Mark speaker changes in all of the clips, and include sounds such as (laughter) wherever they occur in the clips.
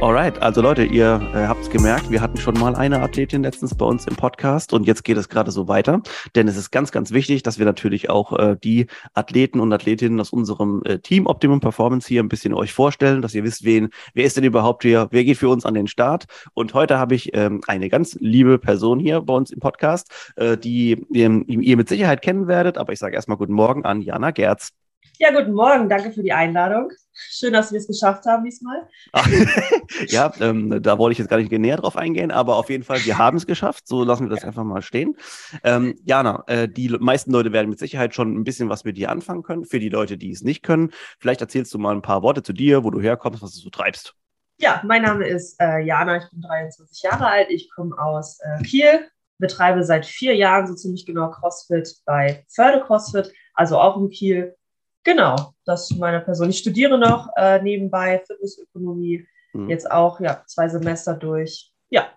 Speaker 1: Alright, also Leute, ihr äh, habt es gemerkt, wir hatten schon mal eine Athletin letztens bei uns im Podcast und jetzt geht es gerade so weiter, denn es ist ganz, ganz wichtig, dass wir natürlich auch äh, die Athleten und Athletinnen aus unserem äh, Team Optimum Performance hier ein bisschen euch vorstellen, dass ihr wisst, wen, wer ist denn überhaupt hier, wer geht für uns an den Start und heute habe ich ähm, eine ganz liebe Person hier bei uns im Podcast, äh, die ähm, ihr mit Sicherheit kennen werdet, aber ich sage erstmal guten Morgen an Jana Gerz.
Speaker 2: Ja, guten Morgen. Danke für die Einladung. Schön, dass wir es geschafft haben diesmal. (laughs)
Speaker 1: ja, ähm, da wollte ich jetzt gar nicht näher drauf eingehen, aber auf jeden Fall, wir haben es geschafft. So lassen wir das ja. einfach mal stehen. Ähm, Jana, äh, die meisten Leute werden mit Sicherheit schon ein bisschen was mit dir anfangen können. Für die Leute, die es nicht können, vielleicht erzählst du mal ein paar Worte zu dir, wo du herkommst, was du so treibst.
Speaker 2: Ja, mein Name ist äh, Jana, ich bin 23 Jahre alt, ich komme aus äh, Kiel, betreibe seit vier Jahren so ziemlich genau CrossFit bei Förde CrossFit, also auch in Kiel Genau, das ist meine Person. Ich studiere noch äh, nebenbei Fitnessökonomie, mhm. jetzt auch ja zwei Semester durch. Ja,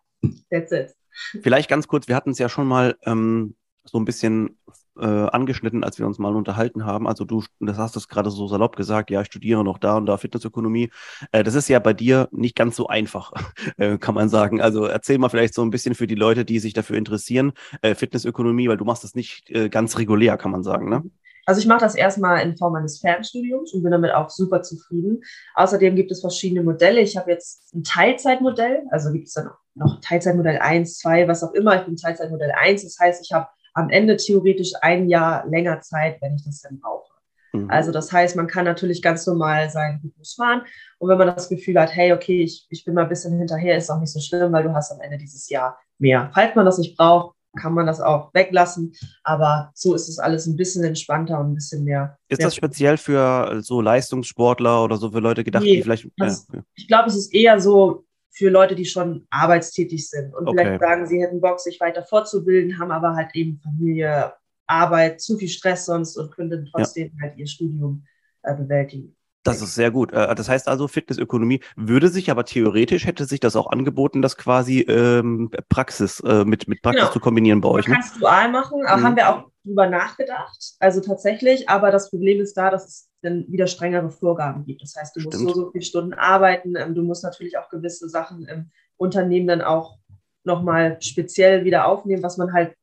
Speaker 2: that's it.
Speaker 1: Vielleicht ganz kurz, wir hatten es ja schon mal ähm, so ein bisschen äh, angeschnitten, als wir uns mal unterhalten haben. Also du, das hast es gerade so salopp gesagt, ja, ich studiere noch da und da Fitnessökonomie. Äh, das ist ja bei dir nicht ganz so einfach, (laughs) äh, kann man sagen. Also erzähl mal vielleicht so ein bisschen für die Leute, die sich dafür interessieren, äh, Fitnessökonomie, weil du machst das nicht äh, ganz regulär, kann man sagen, ne?
Speaker 2: Also ich mache das erstmal in Form eines Fernstudiums und bin damit auch super zufrieden. Außerdem gibt es verschiedene Modelle. Ich habe jetzt ein Teilzeitmodell, also gibt es dann noch Teilzeitmodell 1, 2, was auch immer. Ich bin Teilzeitmodell 1, das heißt, ich habe am Ende theoretisch ein Jahr länger Zeit, wenn ich das dann brauche. Mhm. Also das heißt, man kann natürlich ganz normal seinen Rhythmus fahren. Und wenn man das Gefühl hat, hey, okay, ich, ich bin mal ein bisschen hinterher, ist auch nicht so schlimm, weil du hast am Ende dieses Jahr mehr. Falls man das nicht braucht, kann man das auch weglassen. Aber so ist es alles ein bisschen entspannter und ein bisschen mehr.
Speaker 1: Ist
Speaker 2: mehr
Speaker 1: das speziell für so Leistungssportler oder so für Leute gedacht, nee, die vielleicht.
Speaker 2: Das, ja. Ich glaube, es ist eher so für Leute, die schon arbeitstätig sind und okay. vielleicht sagen, sie hätten Bock, sich weiter fortzubilden, haben aber halt eben Familie, Arbeit, zu viel Stress sonst und können trotzdem ja. halt ihr Studium äh, bewältigen.
Speaker 1: Das ist sehr gut. Äh, das heißt also, Fitnessökonomie würde sich aber theoretisch, hätte sich das auch angeboten, das quasi ähm, Praxis äh, mit, mit Praxis genau. zu kombinieren bei euch.
Speaker 2: Ne? Kannst dual machen, mhm. haben wir auch drüber nachgedacht. Also tatsächlich, aber das Problem ist da, dass es dann wieder strengere Vorgaben gibt. Das heißt, du musst so, so viele Stunden arbeiten. Ähm, du musst natürlich auch gewisse Sachen im Unternehmen dann auch nochmal speziell wieder aufnehmen, was man halt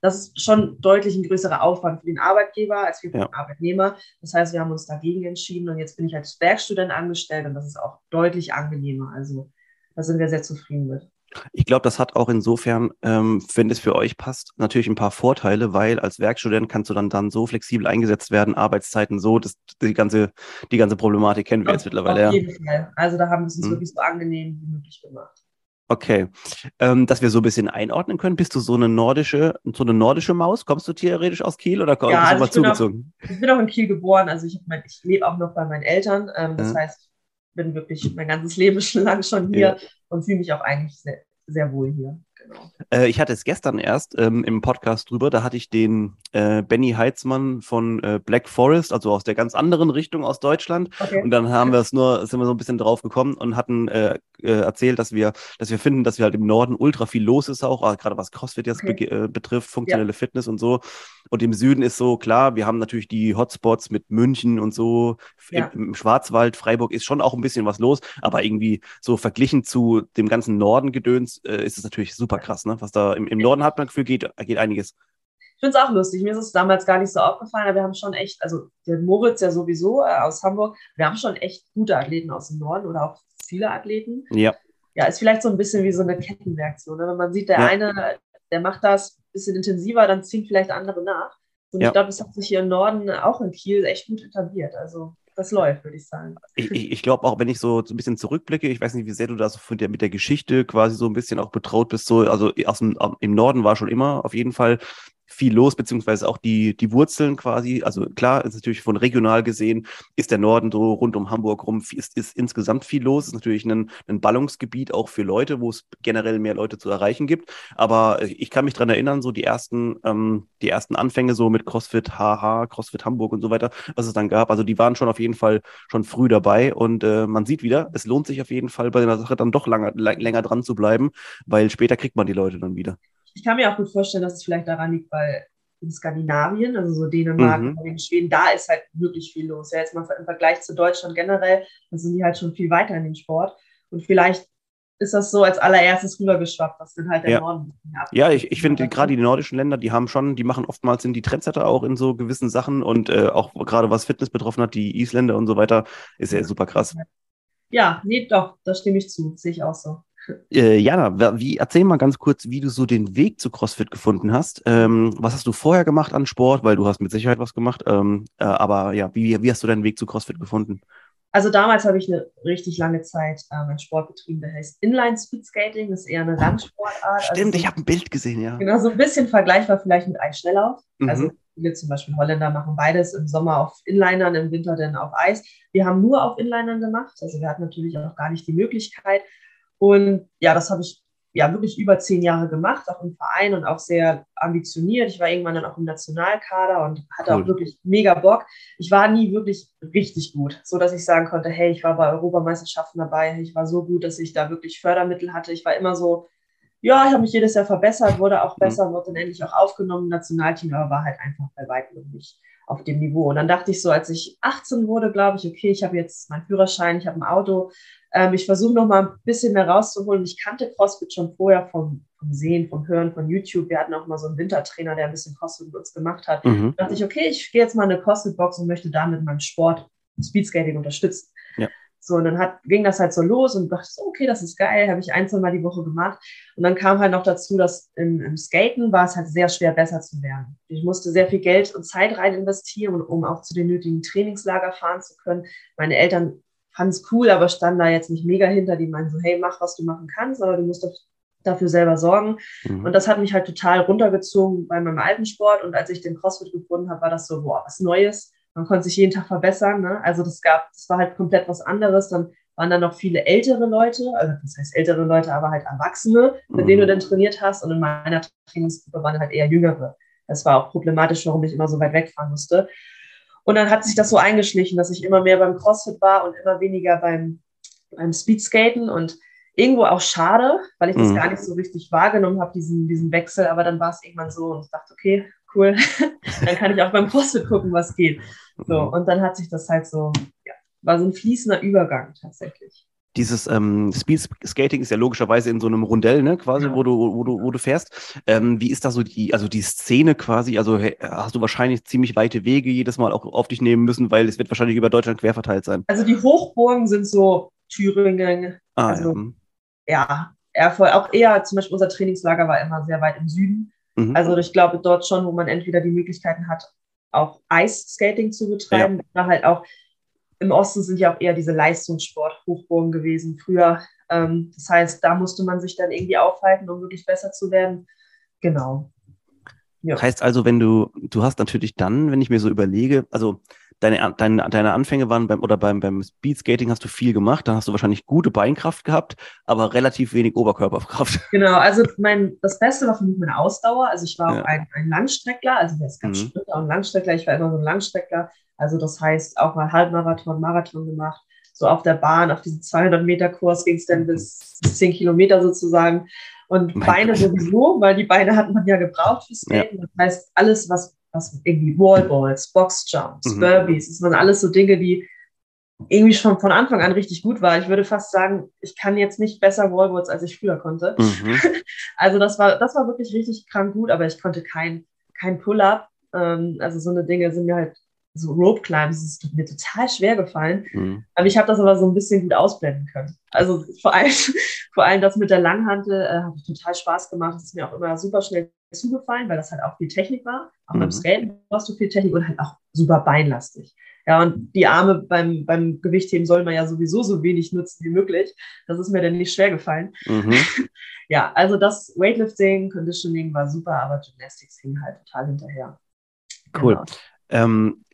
Speaker 2: das ist schon deutlich ein größerer Aufwand für den Arbeitgeber als für den ja. Arbeitnehmer. Das heißt, wir haben uns dagegen entschieden und jetzt bin ich als Werkstudent angestellt und das ist auch deutlich angenehmer. Also da sind wir sehr zufrieden mit.
Speaker 1: Ich glaube, das hat auch insofern, ähm, wenn es für euch passt, natürlich ein paar Vorteile, weil als Werkstudent kannst du dann, dann so flexibel eingesetzt werden, Arbeitszeiten so, dass die ganze, die ganze Problematik kennen wir auf, jetzt mittlerweile.
Speaker 2: Auf jeden ja. Fall. Also da haben wir es uns mhm. wirklich so angenehm wie möglich gemacht.
Speaker 1: Okay, ähm, dass wir so ein bisschen einordnen können. Bist du so eine nordische, so eine nordische Maus? Kommst du theoretisch aus Kiel oder kommst
Speaker 2: ja,
Speaker 1: du
Speaker 2: also mal zugezogen? Auch, ich bin auch in Kiel geboren, also ich, mein, ich lebe auch noch bei meinen Eltern. Ähm, das ja. heißt, ich bin wirklich mein ganzes Leben schon (laughs) lang schon hier ja. und fühle mich auch eigentlich sehr, sehr wohl hier. Genau.
Speaker 1: Äh, ich hatte es gestern erst ähm, im Podcast drüber, da hatte ich den äh, Benny Heitzmann von äh, Black Forest, also aus der ganz anderen Richtung aus Deutschland. Okay. Und dann haben wir es nur, sind wir so ein bisschen drauf gekommen und hatten äh, äh, erzählt, dass wir, dass wir finden, dass wir halt im Norden ultra viel los ist auch, gerade was CrossFit jetzt okay. be äh, betrifft, funktionelle ja. Fitness und so. Und im Süden ist so, klar, wir haben natürlich die Hotspots mit München und so. Ja. Im, Im, Schwarzwald, Freiburg ist schon auch ein bisschen was los, aber irgendwie so verglichen zu dem ganzen Norden gedöns äh, ist es natürlich super krass, ne? Was da im, im Norden hat man Gefühl, geht, geht einiges.
Speaker 2: Ich finde es auch lustig. Mir ist es damals gar nicht so aufgefallen, aber wir haben schon echt, also der Moritz ja sowieso äh, aus Hamburg, wir haben schon echt gute Athleten aus dem Norden oder auch viele Athleten.
Speaker 1: Ja.
Speaker 2: Ja, ist vielleicht so ein bisschen wie so eine Kettenreaktion. Ne? Wenn man sieht, der ja. eine, der macht das ein bisschen intensiver, dann ziehen vielleicht andere nach. Und ja. ich glaube, das hat sich hier im Norden, auch in Kiel, echt gut etabliert. Also das läuft, würde ich sagen.
Speaker 1: Ich, ich, ich glaube auch, wenn ich so, ein bisschen zurückblicke, ich weiß nicht, wie sehr du da so der, mit der Geschichte quasi so ein bisschen auch betraut bist, so, also aus dem, im Norden war schon immer auf jeden Fall viel los, beziehungsweise auch die, die Wurzeln quasi. Also klar, ist natürlich von regional gesehen, ist der Norden so rund um Hamburg rum, ist, ist insgesamt viel los. Ist natürlich ein, ein Ballungsgebiet auch für Leute, wo es generell mehr Leute zu erreichen gibt. Aber ich kann mich dran erinnern, so die ersten, ähm, die ersten Anfänge so mit CrossFit HH, CrossFit Hamburg und so weiter, was es dann gab. Also die waren schon auf jeden Fall schon früh dabei und äh, man sieht wieder, es lohnt sich auf jeden Fall bei der Sache dann doch lange, länger dran zu bleiben, weil später kriegt man die Leute dann wieder.
Speaker 2: Ich kann mir auch gut vorstellen, dass es vielleicht daran liegt, weil in Skandinavien, also so Dänemark, mhm. Schweden, da ist halt wirklich viel los. Ja, jetzt mal im Vergleich zu Deutschland generell, da sind die halt schon viel weiter in dem Sport. Und vielleicht ist das so als allererstes rübergeschwappt, was dann halt der
Speaker 1: ja.
Speaker 2: Norden.
Speaker 1: Ja, ich, ich finde gerade die nordischen Länder, die haben schon, die machen oftmals sind die Trendsetter auch in so gewissen Sachen und äh, auch gerade was Fitness betroffen hat, die Isländer und so weiter, ist ja super krass.
Speaker 2: Ja, nee, doch, da stimme ich zu, sehe ich auch so.
Speaker 1: Äh, Jana, wie, erzähl mal ganz kurz, wie du so den Weg zu CrossFit gefunden hast. Ähm, was hast du vorher gemacht an Sport? Weil du hast mit Sicherheit was gemacht. Ähm, äh, aber ja, wie, wie hast du deinen Weg zu CrossFit gefunden?
Speaker 2: Also damals habe ich eine richtig lange Zeit ähm, einen Sport betrieben, der heißt Inline Speed Skating. Das ist eher eine Landsportart.
Speaker 1: Stimmt,
Speaker 2: also
Speaker 1: ich habe ein Bild gesehen, ja.
Speaker 2: Genau, so ein bisschen vergleichbar vielleicht mit Eisschnelllauf. Mhm. Also wir zum Beispiel Holländer machen beides im Sommer auf Inlinern, im Winter dann auf Eis. Wir haben nur auf Inlinern gemacht. Also wir hatten natürlich auch gar nicht die Möglichkeit. Und ja, das habe ich ja wirklich über zehn Jahre gemacht, auch im Verein und auch sehr ambitioniert. Ich war irgendwann dann auch im Nationalkader und hatte cool. auch wirklich mega Bock. Ich war nie wirklich richtig gut, so dass ich sagen konnte, hey, ich war bei Europameisterschaften dabei, ich war so gut, dass ich da wirklich Fördermittel hatte. Ich war immer so, ja, ich habe mich jedes Jahr verbessert, wurde auch mhm. besser, wurde dann endlich auch aufgenommen im Nationalteam, aber war halt einfach bei weitem nicht auf dem Niveau. Und dann dachte ich so, als ich 18 wurde, glaube ich, okay, ich habe jetzt meinen Führerschein, ich habe ein Auto, ähm, ich versuche noch mal ein bisschen mehr rauszuholen. Ich kannte CrossFit schon vorher vom, vom Sehen, vom Hören, von YouTube. Wir hatten auch mal so einen Wintertrainer, der ein bisschen CrossFit mit uns gemacht hat. Mhm. Da dachte ich, okay, ich gehe jetzt mal in eine CrossFit-Box und möchte damit meinen Sport Speedskating unterstützen. So, und dann hat, ging das halt so los und dachte okay, das ist geil, habe ich ein, zwei Mal die Woche gemacht. Und dann kam halt noch dazu, dass im, im Skaten war es halt sehr schwer, besser zu werden. Ich musste sehr viel Geld und Zeit rein investieren, um auch zu den nötigen Trainingslager fahren zu können. Meine Eltern fand es cool, aber stand da jetzt nicht mega hinter. Die meinen so, hey, mach, was du machen kannst, aber du musst dafür selber sorgen. Mhm. Und das hat mich halt total runtergezogen bei meinem alten Sport. Und als ich den CrossFit gefunden habe, war das so, boah, was Neues. Man konnte sich jeden Tag verbessern. Ne? Also das gab, das war halt komplett was anderes. Dann waren da noch viele ältere Leute, also das heißt ältere Leute, aber halt Erwachsene, mit mhm. denen du dann trainiert hast. Und in meiner Trainingsgruppe waren halt eher Jüngere. Das war auch problematisch, warum ich immer so weit wegfahren musste. Und dann hat sich das so eingeschlichen, dass ich immer mehr beim CrossFit war und immer weniger beim, beim Speedskaten und irgendwo auch schade, weil ich das mhm. gar nicht so richtig wahrgenommen habe, diesen, diesen Wechsel. Aber dann war es irgendwann so und ich dachte, okay, cool, (laughs) dann kann ich auch beim CrossFit gucken, was geht. So, mhm. und dann hat sich das halt so, ja, war so ein fließender Übergang tatsächlich
Speaker 1: dieses ähm, Speed Skating ist ja logischerweise in so einem Rundell, ne, quasi, ja. wo du, wo du, wo du fährst. Ähm, wie ist da so die, also die Szene quasi? Also hast du wahrscheinlich ziemlich weite Wege jedes Mal auch auf dich nehmen müssen, weil es wird wahrscheinlich über Deutschland quer verteilt sein.
Speaker 2: Also die Hochburgen sind so Thüringen, ah, also ja, ja voll, auch eher zum Beispiel unser Trainingslager war immer sehr weit im Süden. Mhm. Also ich glaube dort schon, wo man entweder die Möglichkeiten hat, auch Eisskating zu betreiben ja. oder halt auch im Osten sind ja auch eher diese Leistungssport-Hochburgen gewesen früher. Ähm, das heißt, da musste man sich dann irgendwie aufhalten, um wirklich besser zu werden. Genau.
Speaker 1: Ja. Heißt also, wenn du, du hast natürlich dann, wenn ich mir so überlege, also deine, deine, deine Anfänge waren beim, oder beim, beim Speedskating hast du viel gemacht, dann hast du wahrscheinlich gute Beinkraft gehabt, aber relativ wenig Oberkörperkraft. (laughs)
Speaker 2: Genau, also mein, das Beste war für mich meine Ausdauer. Also ich war ja. auch ein, ein Langstreckler, also der ist ganz mhm. Sprinter und Langstreckler. Ich war immer so ein Langstreckler. Also das heißt auch mal Halbmarathon, Marathon gemacht. So auf der Bahn, auf diesen 200 Meter Kurs ging es dann bis, bis 10 Kilometer sozusagen. Und mein Beine Gott. sowieso, weil die Beine hat man ja gebraucht fürs Skaten. Ja. Das heißt, alles, was, was irgendwie Wallballs, Boxjumps, mhm. Burpees, das waren alles so Dinge, die irgendwie schon von Anfang an richtig gut war. Ich würde fast sagen, ich kann jetzt nicht besser Wallballs, als ich früher konnte. Mhm. (laughs) Also das war, das war wirklich richtig krank gut, aber ich konnte kein, kein Pull-up. Ähm, also so eine Dinge sind mir halt so Rope Climbs, ist mir total schwer gefallen. Mhm. Aber ich habe das aber so ein bisschen gut ausblenden können. Also vor allem, (laughs) vor allem das mit der Langhantel äh, hat total Spaß gemacht. Das ist mir auch immer super schnell zugefallen, weil das halt auch viel Technik war. Auch mhm. beim Skaten brauchst du viel Technik und halt auch super beinlastig. Ja, und die Arme beim, beim Gewichtheben soll man ja sowieso so wenig nutzen wie möglich. Das ist mir dann nicht schwer gefallen. Mhm. (laughs) ja, also das Weightlifting, Conditioning war super, aber Gymnastics ging halt total hinterher.
Speaker 1: Cool. Genau. Ähm,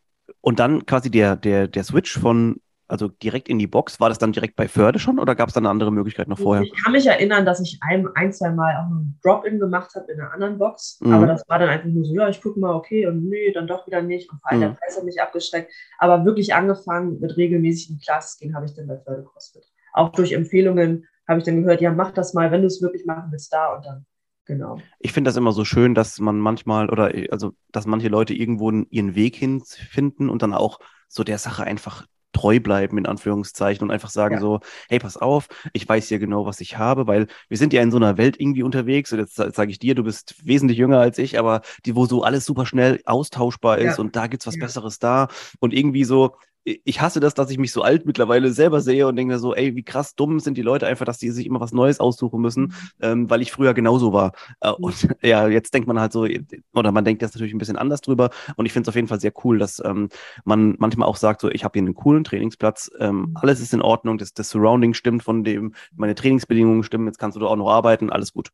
Speaker 1: und dann quasi der, der, der Switch von also direkt in die Box. War das dann direkt bei Förde schon oder gab es da eine andere Möglichkeit noch vorher?
Speaker 2: Ich kann mich erinnern, dass ich ein, ein zwei Mal auch einen Drop-In gemacht habe in einer anderen Box. Mhm. Aber das war dann einfach nur so, ja, ich gucke mal, okay, und nee, dann doch wieder nicht. Und vor allem mhm. der Preis hat mich abgeschreckt. Aber wirklich angefangen mit regelmäßigen Classes gehen habe ich dann bei Förde CrossFit. Auch durch Empfehlungen habe ich dann gehört, ja, mach das mal, wenn du es wirklich machen willst, da und dann. Genau.
Speaker 1: Ich finde das immer so schön, dass man manchmal oder also dass manche Leute irgendwo ihren Weg hinfinden und dann auch so der Sache einfach treu bleiben, in Anführungszeichen, und einfach sagen ja. so, hey, pass auf, ich weiß ja genau, was ich habe, weil wir sind ja in so einer Welt irgendwie unterwegs, und jetzt sage ich dir, du bist wesentlich jünger als ich, aber die, wo so alles super schnell austauschbar ist ja. und da gibt's was ja. Besseres da und irgendwie so, ich hasse das, dass ich mich so alt mittlerweile selber sehe und denke so, ey, wie krass dumm sind die Leute einfach, dass die sich immer was Neues aussuchen müssen, mhm. ähm, weil ich früher genauso war. Äh, mhm. und (laughs) ja, jetzt denkt man halt so, oder man denkt jetzt natürlich ein bisschen anders drüber. Und ich finde es auf jeden Fall sehr cool, dass ähm, man manchmal auch sagt, so, ich habe hier einen coolen Trainingsplatz, ähm, mhm. alles ist in Ordnung, das, das Surrounding stimmt von dem, meine Trainingsbedingungen stimmen, jetzt kannst du da auch noch arbeiten, alles gut.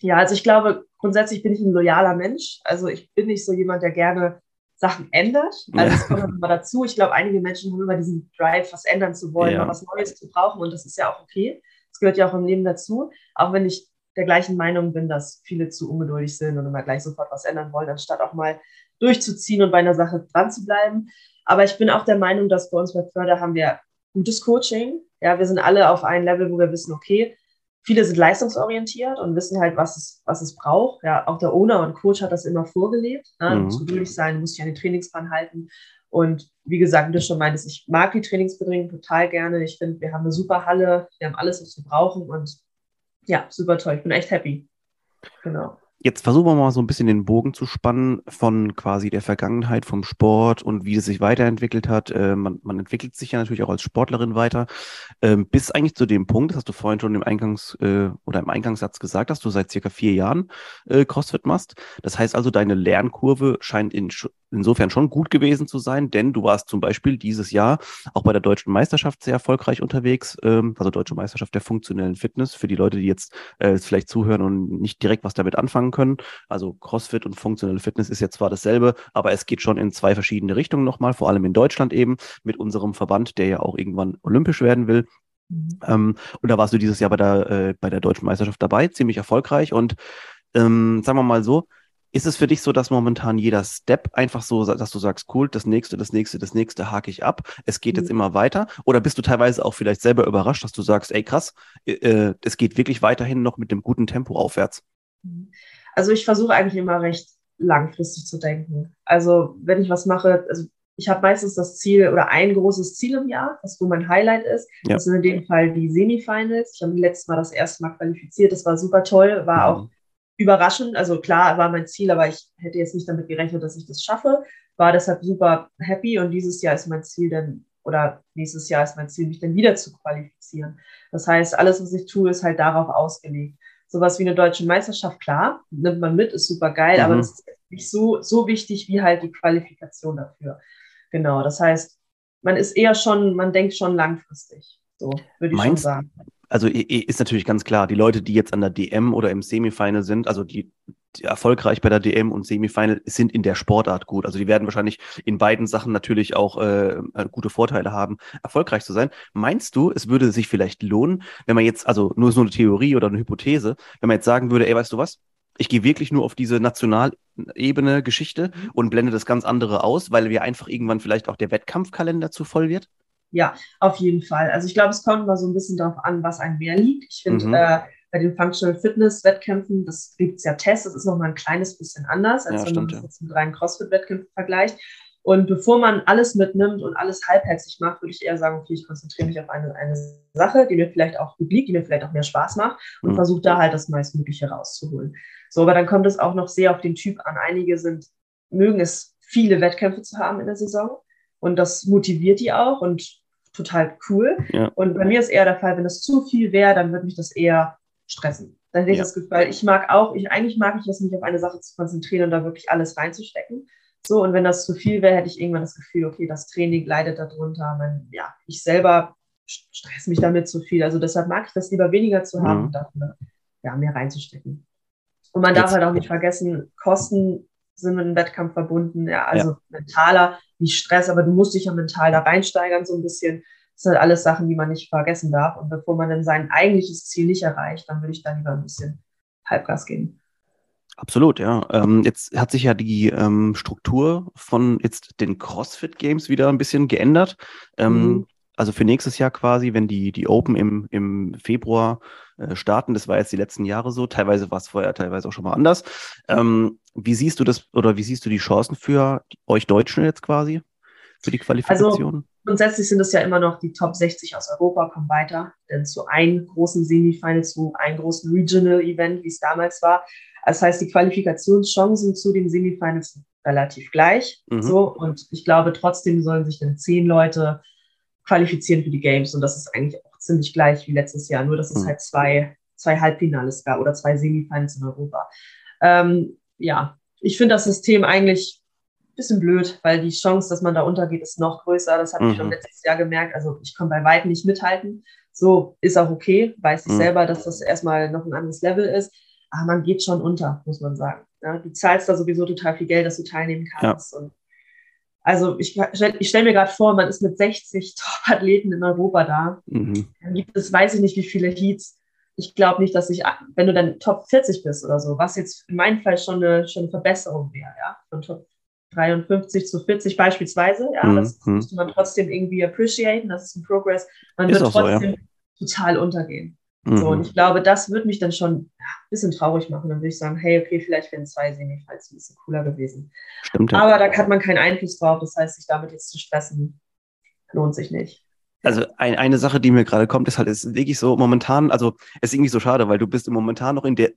Speaker 2: Ja, also ich glaube, grundsätzlich bin ich ein loyaler Mensch. Also ich bin nicht so jemand, der gerne Sachen ändert. (laughs) Also es kommt immer dazu. Ich glaube, einige Menschen haben immer diesen Drive, was ändern zu wollen, ja. was Neues zu brauchen und das ist ja auch okay. Das gehört ja auch im Leben dazu. Auch wenn ich der gleichen Meinung bin, dass viele zu ungeduldig sind und immer gleich sofort was ändern wollen, anstatt auch mal durchzuziehen und bei einer Sache dran zu bleiben. Aber ich bin auch der Meinung, dass bei uns bei Förder haben wir gutes Coaching. Ja, wir sind alle auf einem Level, wo wir wissen, okay, viele sind leistungsorientiert und wissen halt, was es, was es braucht. Ja, auch der Owner und Coach hat das immer vorgelebt. Ne? Mhm. Du musst geduldig sein, du musst dich an den Trainingsplan halten. Und wie gesagt, wie du schon meintest, ich mag die Trainingsbedingungen total gerne. Ich finde, wir haben eine super Halle, wir haben alles, was wir brauchen und ja, super toll. Ich bin echt happy.
Speaker 1: Genau. Jetzt versuchen wir mal so ein bisschen den Bogen zu spannen von quasi der Vergangenheit vom Sport und wie es sich weiterentwickelt hat. Äh, man, man, entwickelt sich ja natürlich auch als Sportlerin weiter. Ähm, bis eigentlich zu dem Punkt, das hast du vorhin schon im Eingangs- äh, oder im Eingangssatz gesagt, dass du seit circa vier Jahren äh, CrossFit machst. Das heißt also, deine Lernkurve scheint in, insofern schon gut gewesen zu sein, denn du warst zum Beispiel dieses Jahr auch bei der Deutschen Meisterschaft sehr erfolgreich unterwegs, ähm, also Deutsche Meisterschaft der funktionellen Fitness, für die Leute, die jetzt äh, vielleicht zuhören und nicht direkt was damit anfangen können. Also CrossFit und funktionelle Fitness ist jetzt zwar dasselbe, aber es geht schon in zwei verschiedene Richtungen nochmal, vor allem in Deutschland eben, mit unserem Verband, der ja auch irgendwann olympisch werden will. Mhm. Ähm, und da warst du dieses Jahr bei der, äh, bei der Deutschen Meisterschaft dabei, ziemlich erfolgreich und ähm, sagen wir mal so, ist es für dich so, dass momentan jeder Step einfach so, dass du sagst, cool, das nächste, das nächste, das nächste hake ich ab, es geht mhm. jetzt immer weiter? Oder bist du teilweise auch vielleicht selber überrascht, dass du sagst, ey krass, äh, es geht wirklich weiterhin noch mit dem guten Tempo aufwärts?
Speaker 2: Mhm. Also ich versuche eigentlich immer recht langfristig zu denken. Also wenn ich was mache, also ich habe meistens das Ziel oder ein großes Ziel im Jahr, was wo mein Highlight ist. Ja. Das sind in dem Fall die Semifinals. Ich habe letztes Mal das erste Mal qualifiziert. Das war super toll, war mhm. auch überraschend. Also klar war mein Ziel, aber ich hätte jetzt nicht damit gerechnet, dass ich das schaffe. War deshalb super happy und dieses Jahr ist mein Ziel dann, oder nächstes Jahr ist mein Ziel, mich dann wieder zu qualifizieren. Das heißt, alles, was ich tue, ist halt darauf ausgelegt. Sowas wie eine deutsche Meisterschaft, klar, nimmt man mit, ist super geil, mhm. aber das ist nicht so, so wichtig wie halt die Qualifikation dafür. Genau, das heißt, man ist eher schon, man denkt schon langfristig. So würde ich Meinst, schon sagen
Speaker 1: also ist natürlich ganz klar, die Leute, die jetzt an der DM oder im Semifinal sind, also die, die, erfolgreich bei der DM und Semifinal sind in der Sportart gut. Also die werden wahrscheinlich in beiden Sachen natürlich auch äh, äh, gute Vorteile haben, erfolgreich zu sein. Meinst du, es würde sich vielleicht lohnen, wenn man jetzt, also nur so eine Theorie oder eine Hypothese, wenn man jetzt sagen würde, ey, weißt du was? Ich gehe wirklich nur auf diese Nationalebene Geschichte mhm. und blende das ganz andere aus, weil wir einfach irgendwann vielleicht auch der Wettkampfkalender zu voll wird?
Speaker 2: Ja, auf jeden Fall. Also ich glaube, es kommt mal so ein bisschen darauf an, was einem mehr liegt. Ich finde, mhm. äh, bei den Functional Fitness Wettkämpfen, das gibt es ja Tests, das ist nochmal ein kleines bisschen anders, als ja, wenn stimmt, man das ja. mit reinen CrossFit-Wettkämpfen vergleicht. Und bevor man alles mitnimmt und alles halbherzig macht, würde ich eher sagen, okay, ich konzentriere mich auf eine, eine Sache, die mir vielleicht auch gut liegt, die mir vielleicht auch mehr Spaß macht und mhm. versuche da halt das meistmögliche rauszuholen. So, aber dann kommt es auch noch sehr auf den Typ an. Einige sind, mögen es, viele Wettkämpfe zu haben in der Saison und das motiviert die auch und total cool. Ja. Und bei mir ist eher der Fall, wenn das zu viel wäre, dann würde mich das eher stressen. Dann hätte ich ja. das Gefühl, ich mag auch, ich, eigentlich mag ich es, mich auf eine Sache zu konzentrieren und da wirklich alles reinzustecken. So, und wenn das zu viel wäre, hätte ich irgendwann das Gefühl, okay, das Training leidet darunter. Man, ja, ich selber stress mich damit zu viel. Also deshalb mag ich das lieber weniger zu haben mhm. und dafür ja, mehr reinzustecken. Und man Jetzt, darf halt auch nicht vergessen, Kosten sind mit einem Wettkampf verbunden, ja, also ja. mentaler, wie Stress, aber du musst dich ja mental da reinsteigern, so ein bisschen. Das sind halt alles Sachen, die man nicht vergessen darf. Und bevor man dann sein eigentliches Ziel nicht erreicht, dann würde ich da lieber ein bisschen Halbgas geben.
Speaker 1: Absolut, ja. Ähm, jetzt hat sich ja die ähm, Struktur von jetzt den CrossFit Games wieder ein bisschen geändert. Ähm, mhm. Also für nächstes Jahr quasi, wenn die, die Open im, im Februar äh, starten, das war jetzt die letzten Jahre so, teilweise war es vorher, teilweise auch schon mal anders. Ähm, wie siehst du das oder wie siehst du die Chancen für euch Deutschen jetzt quasi für die Qualifikation?
Speaker 2: Also grundsätzlich sind es ja immer noch die Top 60 aus Europa, kommen weiter, denn zu einem großen Semifinal, zu einem großen Regional Event, wie es damals war. Das heißt, die Qualifikationschancen zu den Semifinals sind relativ gleich. Mhm. So, und ich glaube, trotzdem sollen sich dann zehn Leute qualifizieren für die Games. Und das ist eigentlich auch ziemlich gleich wie letztes Jahr, nur dass es mhm. halt zwei, zwei Halbfinales gab oder zwei Semifinals in Europa. Ähm, ja, ich finde das System eigentlich ein bisschen blöd, weil die Chance, dass man da untergeht, ist noch größer. Das habe mhm. ich schon letztes Jahr gemerkt. Also ich kann bei weitem nicht mithalten. So ist auch okay, weiß ich mhm. selber, dass das erstmal noch ein anderes Level ist aber man geht schon unter, muss man sagen. Ja, du zahlst da sowieso total viel Geld, dass du teilnehmen kannst. Ja. Und also ich, ich stelle mir gerade vor, man ist mit 60 Top-Athleten in Europa da. Mhm. Dann gibt es, weiß ich nicht, wie viele Heats. Ich glaube nicht, dass ich, wenn du dann Top 40 bist oder so, was jetzt in meinem Fall schon eine, schon eine Verbesserung wäre, ja, von Top 53 zu 40 beispielsweise, ja, mhm. das müsste man trotzdem irgendwie appreciaten, das ist ein Progress. Man ist wird trotzdem so, ja. total untergehen. Mhm. So, und ich glaube, das würde mich dann schon ein bisschen traurig machen. Dann würde ich sagen, hey, okay, vielleicht wären zwei Semifalls ein bisschen cooler gewesen. Stimmt. Ja. Aber da hat man keinen Einfluss drauf. Das heißt, sich damit jetzt zu stressen, lohnt sich nicht.
Speaker 1: Also ein, eine Sache, die mir gerade kommt, ist halt, ist wirklich so momentan, also es ist irgendwie so schade, weil du bist im momentan noch in der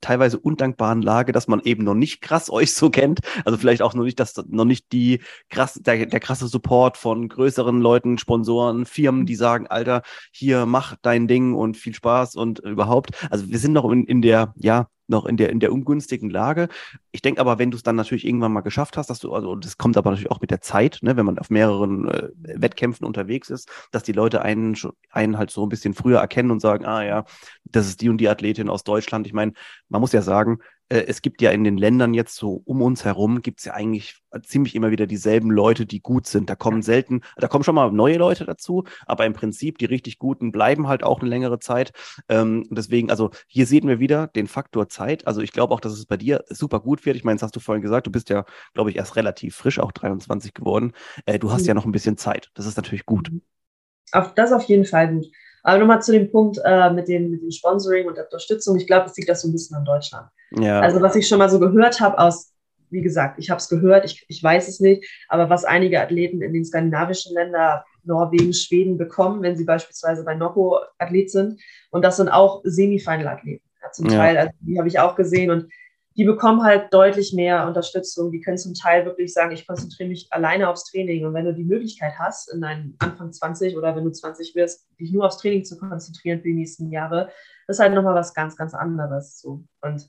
Speaker 1: teilweise undankbaren Lage, dass man eben noch nicht krass (laughs) euch so kennt. Also vielleicht auch noch nicht, dass noch nicht die krass, der, der krasse Support von größeren Leuten, Sponsoren, Firmen, die sagen, Alter, hier mach dein Ding und viel Spaß und überhaupt. Also wir sind noch in, in der, ja, noch in der, in der ungünstigen Lage. Ich denke aber, wenn du es dann natürlich irgendwann mal geschafft hast, dass du, also das kommt aber natürlich auch mit der Zeit, ne, wenn man auf mehreren äh, Wettkämpfen unterwegs ist, dass die Leute einen, einen halt so ein bisschen früher erkennen und sagen, ah ja, das ist die und die Athletin aus Deutschland. Ich meine, man muss ja sagen, es gibt ja in den Ländern jetzt so um uns herum, gibt es ja eigentlich ziemlich immer wieder dieselben Leute, die gut sind. Da kommen selten, da kommen schon mal neue Leute dazu, aber im Prinzip die richtig guten bleiben halt auch eine längere Zeit. Ähm, deswegen, also hier sehen wir wieder den Faktor Zeit. Also ich glaube auch, dass es bei dir super gut wird. Ich meine, das hast du vorhin gesagt, du bist ja, glaube ich, erst relativ frisch, auch 23 geworden. Äh, du hast mhm. ja noch ein bisschen Zeit. Das ist natürlich gut.
Speaker 2: Auf, das auf jeden Fall gut. Aber nochmal zu dem Punkt äh, mit, dem, mit dem Sponsoring und der Unterstützung. Ich glaube, es liegt das so ein bisschen an Deutschland. Ja. Also was ich schon mal so gehört habe aus, wie gesagt, ich habe es gehört, ich, ich weiß es nicht, aber was einige Athleten in den skandinavischen Ländern, Norwegen, Schweden bekommen, wenn sie beispielsweise bei Nocco Athlet sind. Und das sind auch Semifinal-Athleten. Ja, zum ja. Teil, also die habe ich auch gesehen. Und die bekommen halt deutlich mehr Unterstützung. Die können zum Teil wirklich sagen, ich konzentriere mich alleine aufs Training. Und wenn du die Möglichkeit hast, in deinem Anfang 20 oder wenn du 20 wirst, dich nur aufs Training zu konzentrieren für die nächsten Jahre, das ist halt nochmal was ganz, ganz anderes. So. Und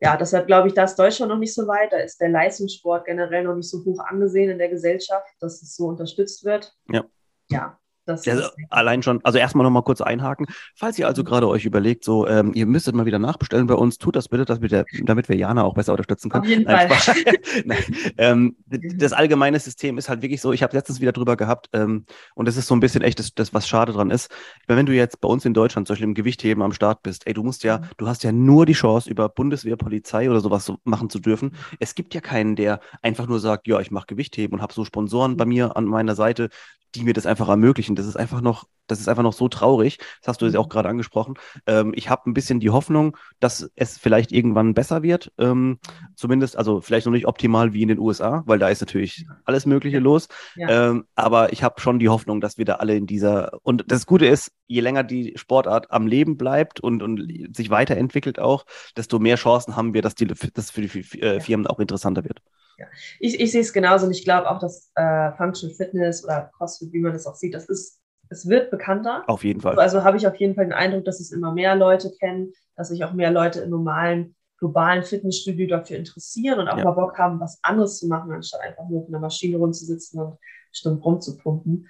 Speaker 2: ja, deshalb glaube ich, da ist Deutschland noch nicht so weit. Da ist der Leistungssport generell noch nicht so hoch angesehen in der Gesellschaft, dass es so unterstützt wird.
Speaker 1: Ja.
Speaker 2: Ja,
Speaker 1: also allein schon, also erstmal nochmal kurz einhaken. Falls ihr also mhm. gerade euch überlegt, so, ähm, ihr müsstet mal wieder nachbestellen bei uns, tut das bitte, dass wir der, damit wir Jana auch besser unterstützen können.
Speaker 2: Auf jeden Nein, Fall. (laughs) (laughs)
Speaker 1: Nein, ähm, das allgemeine System ist halt wirklich so, ich habe letztens wieder drüber gehabt ähm, und das ist so ein bisschen echt das, das, was schade dran ist. Meine, wenn du jetzt bei uns in Deutschland zum Beispiel im Gewichtheben am Start bist, ey, du musst ja, mhm. du hast ja nur die Chance, über Bundeswehr, Polizei oder sowas so machen zu dürfen. Es gibt ja keinen, der einfach nur sagt, ja, ich mache Gewichtheben und habe so Sponsoren bei mir an meiner Seite, die mir das einfach ermöglichen. Das ist einfach noch, das ist einfach noch so traurig. Das hast du jetzt auch mhm. gerade angesprochen. Ähm, ich habe ein bisschen die Hoffnung, dass es vielleicht irgendwann besser wird. Ähm, zumindest, also vielleicht noch nicht optimal wie in den USA, weil da ist natürlich alles Mögliche los. Ja. Ähm, aber ich habe schon die Hoffnung, dass wir da alle in dieser. Und das Gute ist, je länger die Sportart am Leben bleibt und, und sich weiterentwickelt auch, desto mehr Chancen haben wir, dass die, das für die äh, Firmen auch interessanter wird.
Speaker 2: Ja. Ich, ich sehe es genauso und ich glaube auch, dass äh, Functional Fitness oder CrossFit, wie man das auch sieht, das ist, es wird bekannter.
Speaker 1: Auf jeden Fall.
Speaker 2: Also habe ich auf jeden Fall den Eindruck, dass es immer mehr Leute kennen, dass sich auch mehr Leute in normalen globalen Fitnessstudio dafür interessieren und auch ja. mal Bock haben, was anderes zu machen, anstatt einfach nur auf einer Maschine rumzusitzen und stumpf rumzupumpen.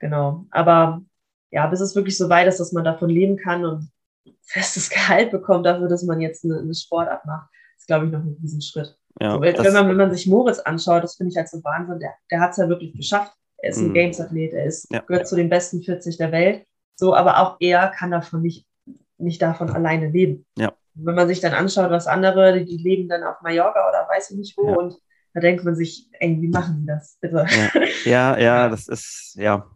Speaker 2: Genau. Aber ja, bis es wirklich so weit ist, dass man davon leben kann und festes (laughs) Gehalt bekommt dafür, dass man jetzt eine, eine Sportart macht, ist, glaube ich, noch ein Riesenschritt. Ja, so, wenn, man, wenn man sich Moritz anschaut, das finde ich halt so Wahnsinn, der, der hat es ja wirklich geschafft. Er ist ein mhm. Games-Athlet, er ist, ja. gehört zu den besten 40 der Welt. So, aber auch er kann davon nicht, nicht davon alleine leben.
Speaker 1: Ja.
Speaker 2: Wenn man sich dann anschaut, was andere, die, die leben dann auf Mallorca oder weiß ich nicht wo ja. und da denkt man sich, ey, wie machen die das, bitte?
Speaker 1: Ja, ja, ja (laughs) das ist, ja,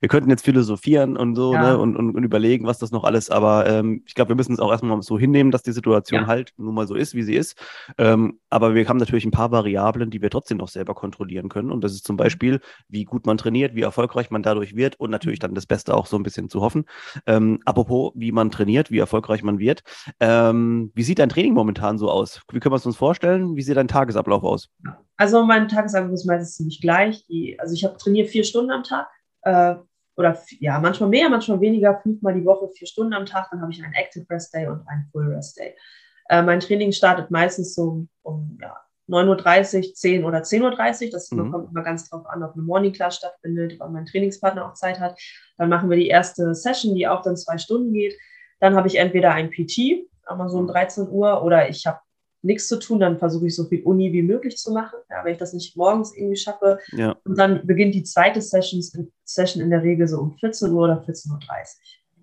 Speaker 1: wir könnten jetzt philosophieren und so, ja. ne, und, und, und, überlegen, was das noch alles, aber ähm, ich glaube, wir müssen es auch erstmal so hinnehmen, dass die Situation ja. halt nun mal so ist, wie sie ist. Ähm, aber wir haben natürlich ein paar Variablen, die wir trotzdem noch selber kontrollieren können. Und das ist zum mhm. Beispiel, wie gut man trainiert, wie erfolgreich man dadurch wird und natürlich dann das Beste auch so ein bisschen zu hoffen. Ähm, apropos, wie man trainiert, wie erfolgreich man wird. Ähm, wie sieht dein Training momentan so aus? Wie können wir es uns vorstellen? Wie sieht dein Tagesablauf aus?
Speaker 2: Also mein Tagesablauf ist meistens ziemlich gleich. Die, also ich habe trainiert vier Stunden am Tag äh, oder ja, manchmal mehr, manchmal weniger, fünfmal die Woche, vier Stunden am Tag. Dann habe ich einen Active Rest Day und einen Full Rest Day. Äh, mein Training startet meistens so um ja, 9.30 Uhr, 10 oder 10.30 Uhr. Das mhm. kommt immer ganz drauf an, ob eine Morning Class stattfindet, ob mein Trainingspartner auch Zeit hat. Dann machen wir die erste Session, die auch dann zwei Stunden geht. Dann habe ich entweder ein PT, mal so um 13 Uhr, oder ich habe nichts zu tun, dann versuche ich so viel Uni wie möglich zu machen, ja, wenn ich das nicht morgens irgendwie schaffe.
Speaker 1: Ja.
Speaker 2: Und dann beginnt die zweite Sessions, Session in der Regel so um 14 Uhr oder 14.30 Uhr.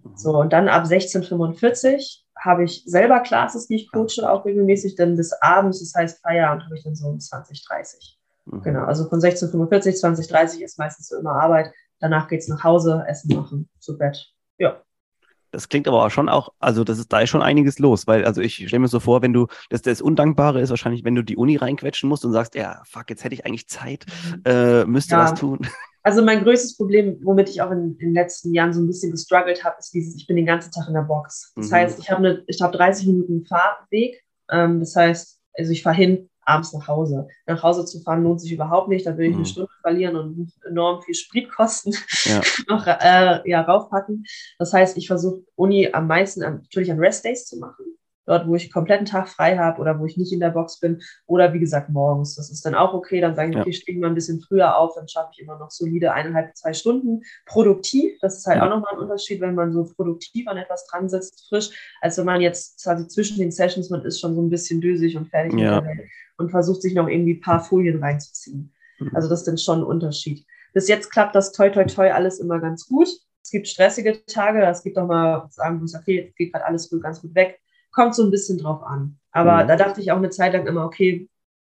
Speaker 2: Mhm. So, und dann ab 16.45 Uhr habe ich selber Classes, die ich coache, auch regelmäßig, dann bis abends, das heißt Feierabend, habe ich dann so um 20.30 mhm. Genau, also von 16.45 20.30 ist meistens so immer Arbeit. Danach geht es nach Hause, Essen machen, zu Bett. Ja.
Speaker 1: Das klingt aber auch schon auch, also das ist da ist schon einiges los, weil also ich stelle mir so vor, wenn du, das, das Undankbare ist wahrscheinlich, wenn du die Uni reinquetschen musst und sagst, ja, fuck, jetzt hätte ich eigentlich Zeit, mhm. äh, müsste ja. was tun. (laughs)
Speaker 2: Also mein größtes Problem, womit ich auch in, in den letzten Jahren so ein bisschen gestruggelt habe, ist dieses, ich bin den ganzen Tag in der Box. Das mhm. heißt, ich habe eine, ich habe 30 Minuten Fahrweg. Ähm, das heißt, also ich fahre hin, abends nach Hause. Nach Hause zu fahren lohnt sich überhaupt nicht. Da will ich mhm. eine Stunde verlieren und enorm viel Spritkosten (laughs) ja. (laughs) noch äh, ja, raufpacken. Das heißt, ich versuche Uni am meisten an, natürlich an Restdays zu machen. Dort, wo ich kompletten Tag frei habe oder wo ich nicht in der Box bin. Oder wie gesagt, morgens. Das ist dann auch okay. Dann sage ich, okay, ich stehe mal ein bisschen früher auf, dann schaffe ich immer noch solide eineinhalb, zwei Stunden. Produktiv, das ist halt ja. auch nochmal ein Unterschied, wenn man so produktiv an etwas dran sitzt, frisch, als wenn man jetzt quasi zwischen den Sessions, man ist schon so ein bisschen dösig und fertig
Speaker 1: ja.
Speaker 2: mit der Welt und versucht sich noch irgendwie ein paar Folien reinzuziehen. Mhm. Also das ist dann schon ein Unterschied. Bis jetzt klappt das toi toi toi alles immer ganz gut. Es gibt stressige Tage, es gibt auch mal sagen, wo es okay, jetzt geht gerade alles gut, ganz gut weg. Kommt so ein bisschen drauf an. Aber mhm. da dachte ich auch eine Zeit lang immer, okay,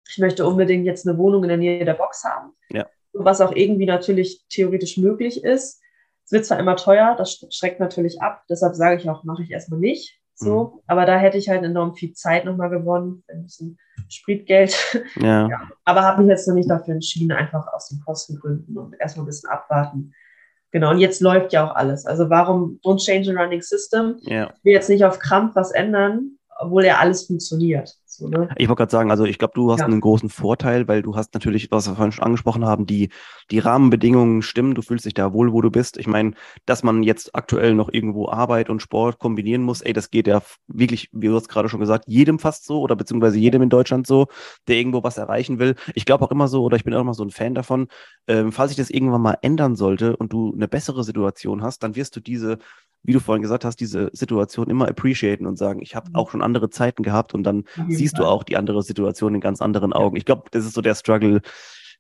Speaker 2: ich möchte unbedingt jetzt eine Wohnung in der Nähe der Box haben.
Speaker 1: Ja.
Speaker 2: Was auch irgendwie natürlich theoretisch möglich ist. Es wird zwar immer teuer, das schreckt natürlich ab. Deshalb sage ich auch, mache ich erstmal nicht. So, mhm. aber da hätte ich halt enorm viel Zeit nochmal gewonnen, ein bisschen Spritgeld.
Speaker 1: Ja. (laughs) ja.
Speaker 2: Aber habe mich jetzt noch nicht dafür entschieden, einfach aus den Kostengründen und erstmal ein bisschen abwarten. Genau, und jetzt läuft ja auch alles. Also warum don't change a running system?
Speaker 1: Ja.
Speaker 2: Ich will jetzt nicht auf Krampf was ändern, obwohl ja alles funktioniert. So, ne?
Speaker 1: Ich wollte gerade sagen, also ich glaube, du hast ja. einen großen Vorteil, weil du hast natürlich, was wir vorhin schon angesprochen haben, die, die Rahmenbedingungen stimmen, du fühlst dich da wohl, wo du bist. Ich meine, dass man jetzt aktuell noch irgendwo Arbeit und Sport kombinieren muss, ey, das geht ja wirklich, wie du hast gerade schon gesagt, jedem fast so oder beziehungsweise jedem in Deutschland so, der irgendwo was erreichen will. Ich glaube auch immer so, oder ich bin auch immer so ein Fan davon, ähm, falls sich das irgendwann mal ändern sollte und du eine bessere Situation hast, dann wirst du diese wie du vorhin gesagt hast, diese Situation immer appreciaten und sagen, ich habe mhm. auch schon andere Zeiten gehabt und dann siehst du auch die andere Situation in ganz anderen Augen. Ich glaube, das ist so der Struggle,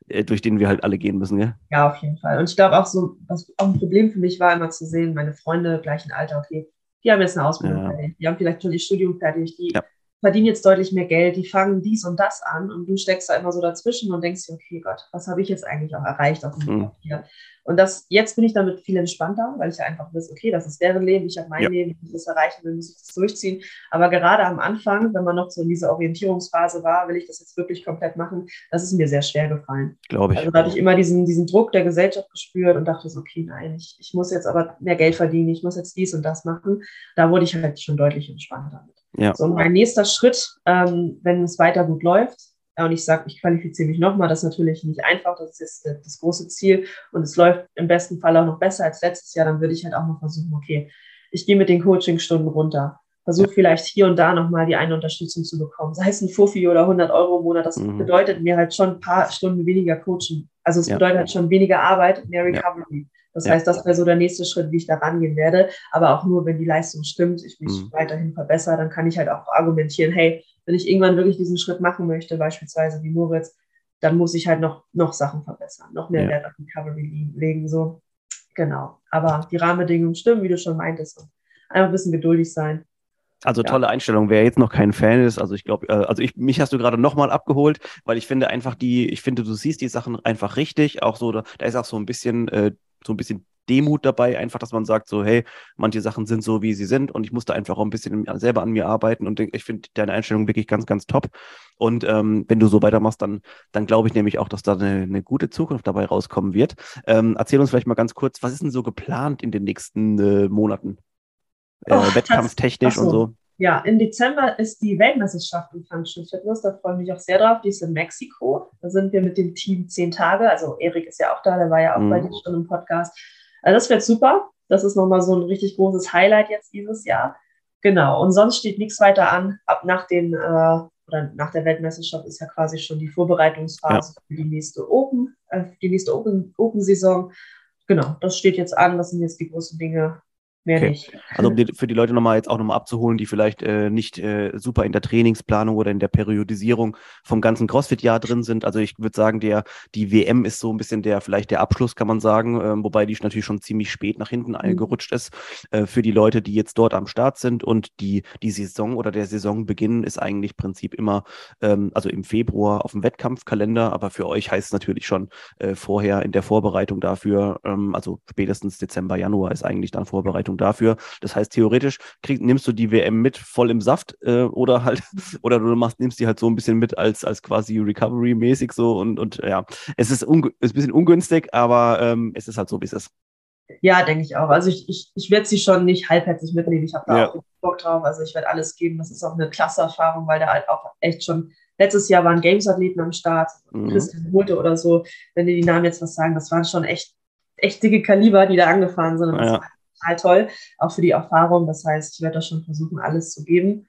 Speaker 1: äh, durch den wir halt alle gehen müssen, gell?
Speaker 2: Ja, auf jeden Fall. Und ich glaube auch so, was auch ein Problem für mich war, immer zu sehen, meine Freunde gleichen Alter, okay, die haben jetzt eine Ausbildung ja. fertig, die haben vielleicht schon ihr Studium fertig, die ja. Verdienen jetzt deutlich mehr Geld, die fangen dies und das an und du steckst da immer so dazwischen und denkst dir, okay Gott, was habe ich jetzt eigentlich auch erreicht auf dem mhm. Papier? Und das, jetzt bin ich damit viel entspannter, weil ich ja einfach weiß, okay, das ist deren Leben, ich habe mein ja. Leben, ich muss das erreichen will, muss ich das durchziehen. Aber gerade am Anfang, wenn man noch so in dieser Orientierungsphase war, will ich das jetzt wirklich komplett machen, das ist mir sehr schwer gefallen.
Speaker 1: Glaube ich.
Speaker 2: Also da hatte ich immer diesen, diesen Druck der Gesellschaft gespürt und dachte so, okay, nein, ich, ich muss jetzt aber mehr Geld verdienen, ich muss jetzt dies und das machen. Da wurde ich halt schon deutlich entspannter mit.
Speaker 1: Ja.
Speaker 2: So, mein nächster Schritt, ähm, wenn es weiter gut läuft, und ich sage, ich qualifiziere mich nochmal, das ist natürlich nicht einfach, das ist das große Ziel und es läuft im besten Fall auch noch besser als letztes Jahr, dann würde ich halt auch noch versuchen, okay, ich gehe mit den Coachingstunden runter. versuche ja. vielleicht hier und da nochmal die eine Unterstützung zu bekommen. Sei es ein Fuffi oder 100 Euro im Monat. Das mhm. bedeutet mir halt schon ein paar Stunden weniger Coachen. Also es ja. bedeutet halt schon weniger Arbeit, mehr Recovery. Das heißt, das wäre so der nächste Schritt, wie ich da rangehen werde. Aber auch nur, wenn die Leistung stimmt, ich mich mhm. weiterhin verbessere, dann kann ich halt auch argumentieren, hey, wenn ich irgendwann wirklich diesen Schritt machen möchte, beispielsweise wie Moritz, dann muss ich halt noch, noch Sachen verbessern, noch mehr Wert auf Recovery legen. So. Genau. Aber die Rahmenbedingungen stimmen, wie du schon meintest. Und einfach ein bisschen geduldig sein.
Speaker 1: Also ja. tolle Einstellung. Wer jetzt noch kein Fan ist, also ich glaube, äh, also ich, mich hast du gerade nochmal abgeholt, weil ich finde einfach die, ich finde, du siehst die Sachen einfach richtig. Auch so, da, da ist auch so ein bisschen, äh, so ein bisschen Demut dabei, einfach, dass man sagt, so, hey, manche Sachen sind so, wie sie sind und ich musste einfach auch ein bisschen selber an mir arbeiten und ich finde deine Einstellung wirklich ganz, ganz top. Und ähm, wenn du so weitermachst, dann, dann glaube ich nämlich auch, dass da eine, eine gute Zukunft dabei rauskommen wird. Ähm, erzähl uns vielleicht mal ganz kurz, was ist denn so geplant in den nächsten äh, Monaten? Äh, oh, Wettkampftechnisch und so.
Speaker 2: Ja, im Dezember ist die Weltmeisterschaft im Functional Fitness. Da freue ich mich auch sehr drauf. Die ist in Mexiko. Da sind wir mit dem Team zehn Tage. Also Erik ist ja auch da, der war ja auch mhm. bei dir schon im Podcast. Also das wird super. Das ist nochmal so ein richtig großes Highlight jetzt dieses Jahr. Genau. Und sonst steht nichts weiter an. Ab nach den äh, oder nach der Weltmeisterschaft ist ja quasi schon die Vorbereitungsphase ja. für die nächste Open, äh, die nächste Open, Open Saison. Genau, das steht jetzt an. Das sind jetzt die großen Dinge, Mehr okay. nicht.
Speaker 1: Also um die, für die Leute nochmal jetzt auch nochmal abzuholen, die vielleicht äh, nicht äh, super in der Trainingsplanung oder in der Periodisierung vom ganzen CrossFit-Jahr drin sind. Also ich würde sagen, der, die WM ist so ein bisschen der, vielleicht der Abschluss, kann man sagen, äh, wobei die natürlich schon ziemlich spät nach hinten mhm. eingerutscht ist. Äh, für die Leute, die jetzt dort am Start sind und die, die Saison oder der Saisonbeginn ist eigentlich Prinzip immer, ähm, also im Februar auf dem Wettkampfkalender, aber für euch heißt es natürlich schon äh, vorher in der Vorbereitung dafür, ähm, also spätestens Dezember, Januar ist eigentlich dann Vorbereitung Vorbereitung dafür. Das heißt, theoretisch krieg, nimmst du die WM mit voll im Saft äh, oder halt, (laughs) oder du machst, nimmst die halt so ein bisschen mit als, als quasi Recovery-mäßig so und, und ja, es ist, ist ein bisschen ungünstig, aber ähm, es ist halt so, wie es ist.
Speaker 2: Ja, denke ich auch. Also ich, ich, ich werde sie schon nicht halbherzig mitnehmen. Ich habe da ja. auch Bock drauf. Also ich werde alles geben. Das ist auch eine klasse Erfahrung, weil da halt auch echt schon letztes Jahr waren Games-Athleten am Start, mhm. Christian Holte oder so, wenn dir die Namen jetzt was sagen, das waren schon echt, echt dicke Kaliber, die da angefahren sind. Und ja. das war total toll, auch für die Erfahrung. Das heißt, ich werde da schon versuchen, alles zu geben.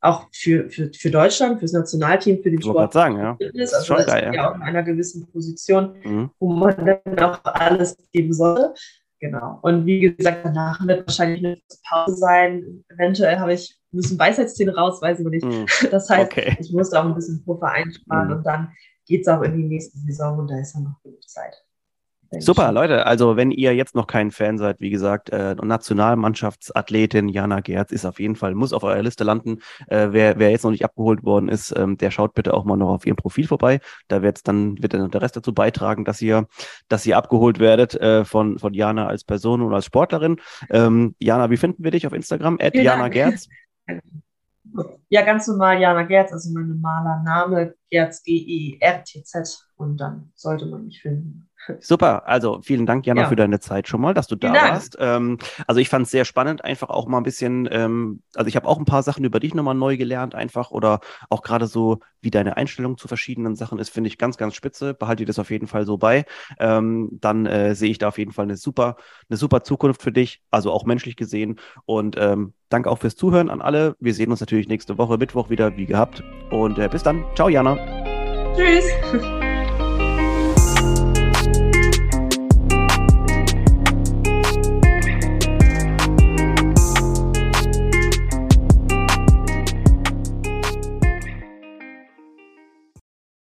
Speaker 2: Auch für, für, für Deutschland, fürs Nationalteam, für den
Speaker 1: ich Sport. sagen, ja.
Speaker 2: Fitness. Das ist also schon geil, ja. ja auch in einer gewissen Position, mhm. wo man dann auch alles geben sollte. Genau. Und wie gesagt, danach wird wahrscheinlich eine Pause sein. Eventuell habe ich müssen Weisheitszähne raus, weiß ich nicht. Mm, (laughs) das heißt, okay. ich musste auch ein bisschen Puffer einsparen mm. und dann geht es auch in die nächste Saison und da ist dann noch genug Zeit.
Speaker 1: Super, Leute. Also, wenn ihr jetzt noch kein Fan seid, wie gesagt, äh, Nationalmannschaftsathletin Jana Gerz ist auf jeden Fall, muss auf eurer Liste landen. Äh, wer, wer jetzt noch nicht abgeholt worden ist, ähm, der schaut bitte auch mal noch auf ihrem Profil vorbei. Da wird's dann, wird dann der Rest dazu beitragen, dass ihr, dass ihr abgeholt werdet äh, von, von Jana als Person und als Sportlerin. Ähm, Jana, wie finden wir dich auf Instagram? At Jana Gerz. (laughs)
Speaker 2: Ja, ganz normal Jana Gerz, also mein normaler Name, Gerz G-E-R-T-Z und dann sollte man mich finden.
Speaker 1: Super, also vielen Dank, Jana, ja. für deine Zeit schon mal, dass du da warst. Ähm, also ich fand es sehr spannend, einfach auch mal ein bisschen, ähm, also ich habe auch ein paar Sachen über dich nochmal neu gelernt, einfach oder auch gerade so, wie deine Einstellung zu verschiedenen Sachen ist, finde ich ganz, ganz spitze. Behalte dir das auf jeden Fall so bei. Ähm, dann äh, sehe ich da auf jeden Fall eine super, eine super Zukunft für dich, also auch menschlich gesehen. Und ähm, danke auch fürs Zuhören an alle. Wir sehen uns natürlich nächste Woche Mittwoch wieder, wie gehabt. Und äh, bis dann. Ciao, Jana.
Speaker 2: Tschüss.